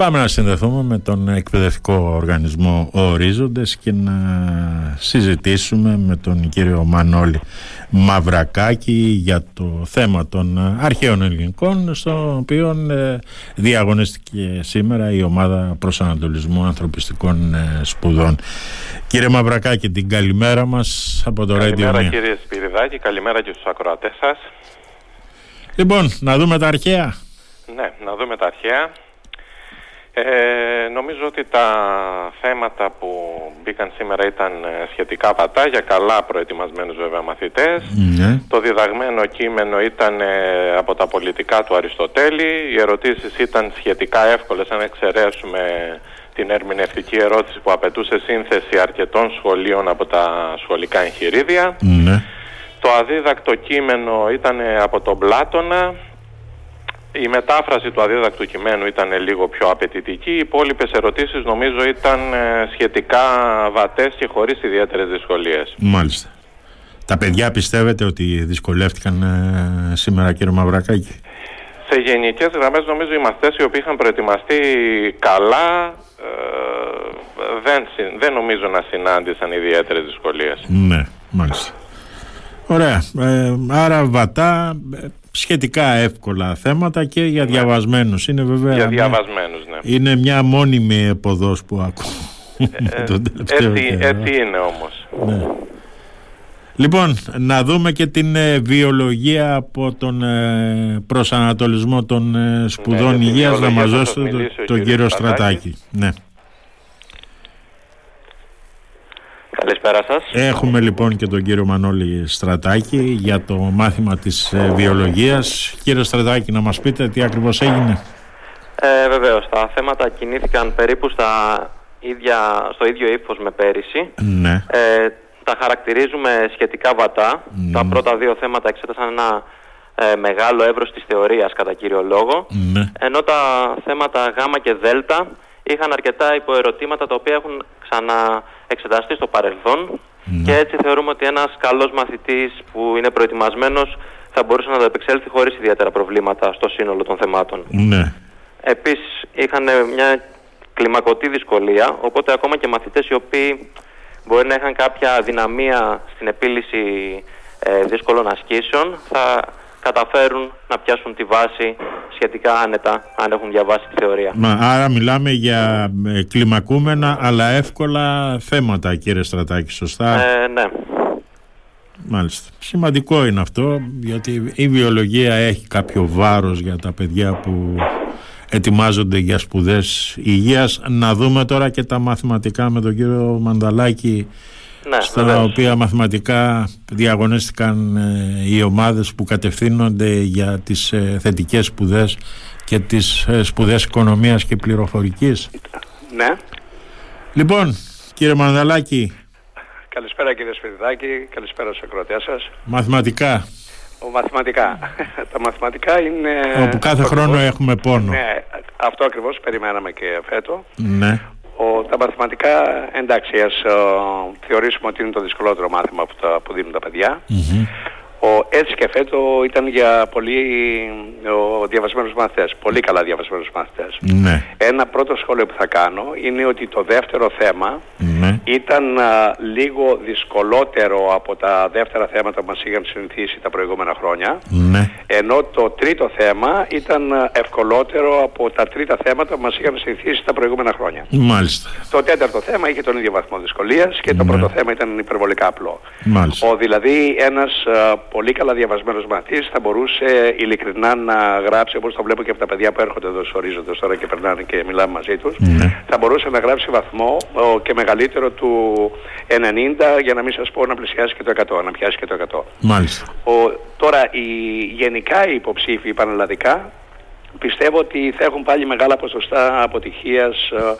Πάμε να συνδεθούμε με τον εκπαιδευτικό οργανισμό Ορίζοντες και να συζητήσουμε με τον κύριο Μανώλη Μαυρακάκη για το θέμα των αρχαίων ελληνικών στο οποίο ε, διαγωνίστηκε σήμερα η ομάδα προσανατολισμού ανθρωπιστικών ε, σπουδών. Κύριε Μαυρακάκη την καλημέρα μας από το Radio Καλημέρα κύριε Σπυριδάκη, καλημέρα και στους ακροατές σας. Λοιπόν, να δούμε τα αρχαία. Ναι, να δούμε τα αρχαία. Ε, νομίζω ότι τα θέματα που μπήκαν σήμερα ήταν ε, σχετικά πατά για καλά προετοιμασμένους βέβαια μαθητές. Ναι. Το διδαγμένο κείμενο ήταν ε, από τα πολιτικά του Αριστοτέλη. Οι ερωτήσεις ήταν σχετικά εύκολες αν εξαιρέσουμε την ερμηνευτική ερώτηση που απαιτούσε σύνθεση αρκετών σχολείων από τα σχολικά εγχειρίδια. Ναι. Το αδίδακτο κείμενο ήταν από τον Πλάτωνα η μετάφραση του αδίδακτου κειμένου ήταν λίγο πιο απαιτητική. Οι υπόλοιπες ερωτήσεις νομίζω ήταν ε, σχετικά βατές και χωρίς ιδιαίτερες δυσκολίες. Μάλιστα. Τα παιδιά πιστεύετε ότι δυσκολεύτηκαν ε, σήμερα κύριε Μαυρακάκη; Σε γενικές γραμμές νομίζω οι μαθητές οι οποίοι είχαν προετοιμαστεί καλά ε, δεν, δεν νομίζω να συνάντησαν ιδιαίτερες δυσκολίες. Ναι, μάλιστα. Ωραία. Ε, άρα βατά σχετικά εύκολα θέματα και για ναι. διαβασμένους. Είναι βέβαια για διαβασμένους, ναι. Είναι μια μόνιμη εποδός που ακούω. Ε, έτσι, έτσι είναι όμως. Ναι. Λοιπόν, να δούμε και την ε, βιολογία από τον ε, προσανατολισμό των ε, σπουδών ναι, υγείας να μας δώσετε τον το κύριο Στρατάκη. Ναι. Καλησπέρα σας. Έχουμε λοιπόν και τον κύριο Μανώλη Στρατάκη για το μάθημα της ε, βιολογίας. Κύριε Στρατάκη, να μας πείτε τι ακριβώς έγινε. Ε, βεβαίως, τα θέματα κινήθηκαν περίπου στα ίδια, στο ίδιο ύφος με πέρυσι. Ναι. Ε, τα χαρακτηρίζουμε σχετικά βατά. Ναι. Τα πρώτα δύο θέματα εξέτασαν ένα ε, μεγάλο εύρος της θεωρίας κατά κύριο λόγο. Ναι. Ενώ τα θέματα Γ και Δ είχαν αρκετά υποερωτήματα τα οποία έχουν ξανα εξεταστεί στο παρελθόν Ναι. και έτσι θεωρούμε ότι ένας καλός μαθητής που είναι προετοιμασμένος θα μπορούσε να το επεξέλθει χωρίς ιδιαίτερα προβλήματα στο σύνολο των θεμάτων. Ναι. Επίσης είχαν μια κλιμακωτή δυσκολία, οπότε ακόμα και μαθητές οι οποίοι μπορεί να είχαν κάποια αδυναμία στην επίλυση ε, δύσκολων ασκήσεων θα καταφέρουν να πιάσουν τη βάση σχετικά άνετα αν έχουν διαβάσει τη θεωρία. Μα, άρα μιλάμε για ε, κλιμακούμενα αλλά εύκολα θέματα κύριε Στρατάκη, σωστά; Ε, ναι. Μάλιστα. Σημαντικό είναι αυτό γιατί η βιολογία έχει κάποιο βάρος για τα παιδιά που ετοιμάζονται για σπουδές υγείας. Να δούμε τώρα και τα μαθηματικά με τον κύριο Μανταλάκη ναι στα βεβαίως. οποία μαθηματικά διαγωνίστηκαν ε, οι ομάδες που κατευθύνονται για τις ε, θετικές σπουδές και τις ε, σπουδές οικονομίας και πληροφορικής. Ναι. Λοιπόν, κύριε Μανδαλάκη, Καλησπέρα κύριε Σπυριδάκη, καλησπέρα στους ακροατές σας. μαθηματικά, Ο, μαθηματικά. Τα μαθηματικά είναι... όπου κάθε αυτός χρόνο ακριβώς- έχουμε πόνο. Ναι, αυτό ακριβώς περιμέναμε και φέτο. Ναι, Ο, τα μαθηματικά, εντάξει, ας ε, θεωρήσουμε ότι είναι το δυσκολότερο μάθημα που, τα, που δίνουν τα παιδιά. Μμμ. Ο, έτσι και φέτο ήταν για πολύ ο, διαβασμένους μαθητές, πολύ καλά διαβασμένους μαθητές. ναι, Ένα πρώτο σχόλιο που θα κάνω είναι ότι το δεύτερο θέμα ναι, ήταν α, λίγο δυσκολότερο από τα δεύτερα θέματα που μας είχαν συνηθίσει τα προηγούμενα χρόνια ναι, ενώ το τρίτο θέμα ήταν α, ευκολότερο από τα τρίτα θέματα που μας είχαν συνηθίσει τα προηγούμενα χρόνια. μάλιστα, Το τέταρτο θέμα είχε τον ίδιο βαθμό δυσκολίας και το Ναι. πρώτο θέμα ήταν υπερβολικά απλό. μάλιστα. Ο δηλαδή ένας α, πολύ καλά διαβασμένος μαθητής θα μπορούσε ειλικρινά να γράψει όπως το βλέπω και από τα παιδιά που έρχονται εδώ στους ορίζοντες τώρα και περνάνε και μιλάμε μαζί τους Ναι. θα μπορούσε να γράψει βαθμό ο, και μεγαλύτερο του 90 για να μην σας πω να πλησιάσει και το 100, να πιάσει και το 100. Μάλιστα. Ο, τώρα οι, γενικά οι υποψήφοι πανελλαδικά πιστεύω ότι θα έχουν πάλι μεγάλα ποσοστά αποτυχίας ε,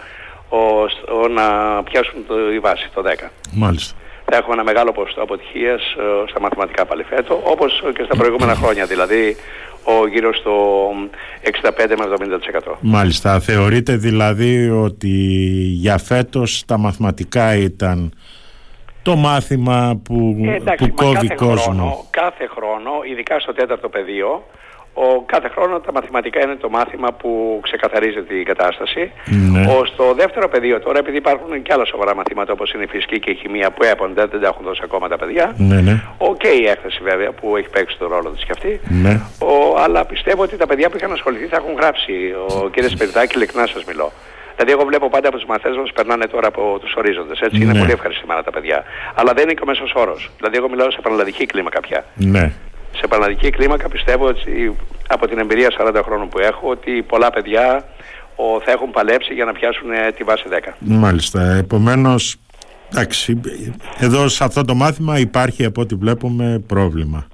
ο, ο, να πιάσουν το, η βάση το 10 Μάλιστα. θα έχουμε ένα μεγάλο ποσοστό αποτυχίας ε, στα μαθηματικά πάλι φέτο, όπως και στα προηγούμενα χρόνια, δηλαδή ο γύρω στο 65 με 70%. Μάλιστα. Θεωρείτε δηλαδή ότι για φέτος τα μαθηματικά ήταν το μάθημα που, Ε, εντάξει, που μα κόβει κάθε κόσμο; Χρόνο, κάθε χρόνο, ειδικά στο τέταρτο πεδίο, Ο, κάθε χρόνο τα μαθηματικά είναι το μάθημα που ξεκαθαρίζει την κατάσταση. Ναι. Ο, στο δεύτερο πεδίο τώρα, επειδή υπάρχουν και άλλα σοβαρά μαθήματα όπως είναι η φυσική και η χημεία που έπονται, δεν τα έχουν δώσει ακόμα τα παιδιά. Ναι, ναι. OK okay, η έκθεση βέβαια που έχει παίξει τον ρόλο της και αυτή. Ναι. Ο, αλλά πιστεύω ότι τα παιδιά που είχαν ασχοληθεί θα έχουν γράψει. Ο κ. Σπιρτάκη, ειλικρινά σας μιλώ. Δηλαδή, εγώ βλέπω πάντα από τους μαθητές μας περνάνε τώρα από τους ορίζοντες. Έτσι είναι Ναι. πολύ ευχαριστημένα τα παιδιά. Αλλά δεν είναι και ο μέσος όρος. Δηλαδή, εγώ μιλάω σε πανελλαδική κλίμακα πια. Ναι. Σε πανελλαδική κλίμακα πιστεύω ότι από την εμπειρία 40 χρόνων που έχω ότι πολλά παιδιά ο, θα έχουν παλέψει για να πιάσουν ε, τη βάση 10. Μάλιστα. Επομένως, εντάξει, εδώ σε αυτό το μάθημα υπάρχει από ό,τι βλέπουμε πρόβλημα.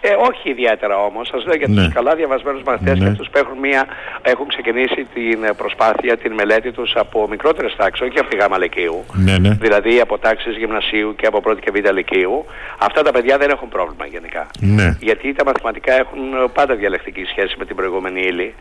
Ε, όχι ιδιαίτερα όμως. Σας λέω για Ναι. του καλά διαβασμένους μαθητές Ναι. και αυτούς που έχουν, μια, έχουν ξεκινήσει την ε, προσπάθεια, την μελέτη τους από μικρότερες τάξεις, όχι από τη γάμα λυκείου. Ναι, ναι. Δηλαδή από τάξεις γυμνασίου και από πρώτη και β' λυκείου. Αυτά τα παιδιά δεν έχουν πρόβλημα γενικά. Ναι. Γιατί τα μαθηματικά έχουν ε, πάντα διαλεκτική σχέση με την προηγούμενη ύλη.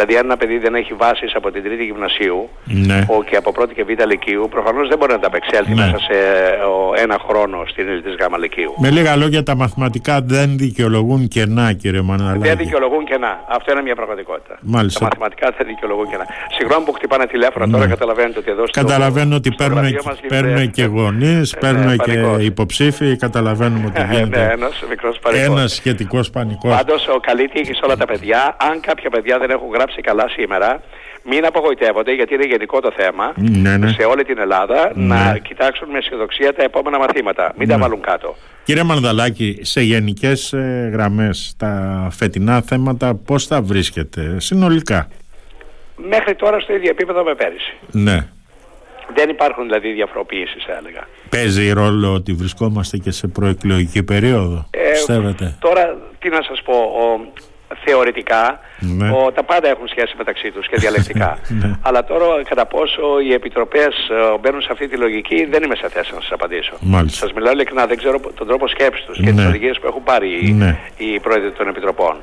Δηλαδή, αν ένα παιδί δεν έχει βάσεις από την τρίτη γυμνασίου Ναι. ο, και από πρώτη και β' λυκείου, προφανώς δεν μπορεί να τα απεξέλθει Ναι. μέσα σε ε, ο, ένα χρόνο στην ύλη της γάμα λυκείου. Με λίγα λόγια, τα μαθηματικά δεν δικαιολογούν κενά, κύριε Μαναλάκη. Δεν δικαιολογούν κενά. Αυτό είναι μια πραγματικότητα. Μάλιστα. Τα μαθηματικά δεν δικαιολογούν κενά. Συγγνώμη που χτυπάνε τηλέφωνα Ναι. τώρα, καταλαβαίνετε ότι εδώ στο. Καταλαβαίνω ότι στο παίρνουν, γραφείο μας γίνεται- παίρνουν και γονείς, ναι, παίρνουν και πανικός. υποψήφοι. Καταλαβαίνουμε ότι Ε, ναι, γίνεται ένας μικρός πανικός. ένας σχετικός πανικός. Πάντως, ο καλή τύχης σε όλα τα παιδιά. Αν κάποια παιδιά δεν έχουν γράψει καλά σήμερα, μην απογοητεύονται γιατί είναι γενικό το θέμα Ναι, ναι. σε όλη την Ελλάδα Ναι. να κοιτάξουν με αισιοδοξία τα επόμενα μαθήματα. Μην τα Ναι. βάλουν κάτω. Κύριε Μανδαλάκη, σε γενικές ε, γραμμές τα φετινά θέματα πώς τα βρίσκετε συνολικά; Μέχρι τώρα στο ίδιο επίπεδο με πέρυσι. Ναι. Δεν υπάρχουν δηλαδή διαφοροποιήσεις θα έλεγα. Παίζει ρόλο ότι βρισκόμαστε και σε προεκλογική περίοδο, Ε, πιστεύετε; Τώρα, τι να σας πω, ο, θεωρητικά Ναι. ο, τα πάντα έχουν σχέση μεταξύ τους και διαλεκτικά. Ναι. Αλλά τώρα κατά πόσο οι επιτροπές ε, μπαίνουν σε αυτή τη λογική δεν είμαι σε θέση να σας απαντήσω. Μάλιστα. Σας μιλάω ειλικρινά, δεν ξέρω τον τρόπο σκέψης τους και Ναι. τις οδηγίες που έχουν πάρει οι, Ναι. οι πρόεδροι των επιτροπών.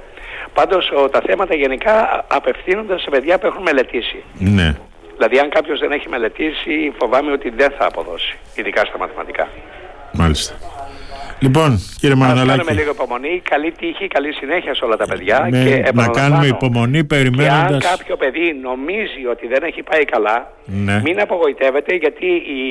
Πάντως ο, τα θέματα γενικά α- απευθύνονται σε παιδιά που έχουν μελετήσει. Ναι. Δηλαδή αν κάποιος δεν έχει μελετήσει φοβάμαι ότι δεν θα αποδώσει, ειδικά στα μαθηματικά. Μάλιστα. Λοιπόν, κύριε Ας κάνουμε Μανδαλάκη, λίγο υπομονή, καλή τύχη, καλή συνέχεια σε όλα τα παιδιά. με- και να επαναλαμβάνω, κάνουμε υπομονή Και αν περιμένοντας... κάποιο παιδί νομίζει ότι δεν έχει πάει καλά, Ναι. μην απογοητεύεται γιατί οι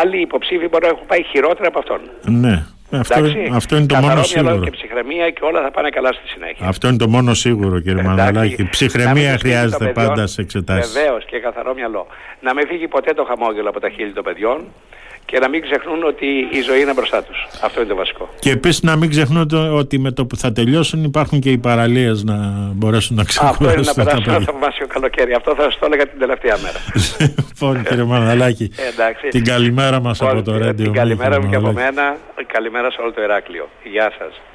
άλλοι υποψήφοι μπορεί να έχουν πάει χειρότερα από αυτόν. Ναι. Αυτό, Εντάξει, αυτό είναι το καθαρό μόνο μυαλό σίγουρο. και ψυχραιμία και όλα θα πάνε καλά στη συνέχεια. Αυτό είναι το μόνο σίγουρο, κύριε Εντάξει, Μανδαλάκη. να μην Ψυχραιμία τους φύγει χρειάζεται των παιδιών. πάντα σε εξετάσεις. Βεβαίως και καθαρό μυαλό. Να μην φύγει ποτέ το χαμόγελο από τα χείλη των παιδιών και να μην ξεχνούν ότι η ζωή είναι μπροστά τους. Αυτό είναι το βασικό. Και επίσης να μην ξεχνούν ότι με το που θα τελειώσουν υπάρχουν και οι παραλίες να μπορέσουν να Αυτό είναι να ξεκουράσουν τα περάσουν ένα παιδιά. θαυμάσιο καλοκαίρι. Αυτό θα σας το έλεγα την τελευταία μέρα. Λοιπόν, κύριε Μαναλάκη, Ε, εντάξει. την καλημέρα μας από το Λοιπόν, Radio Την καλημέρα μου και από Μαναλάκη. μένα. Καλημέρα σε όλο το Ηράκλειο. Γεια σας.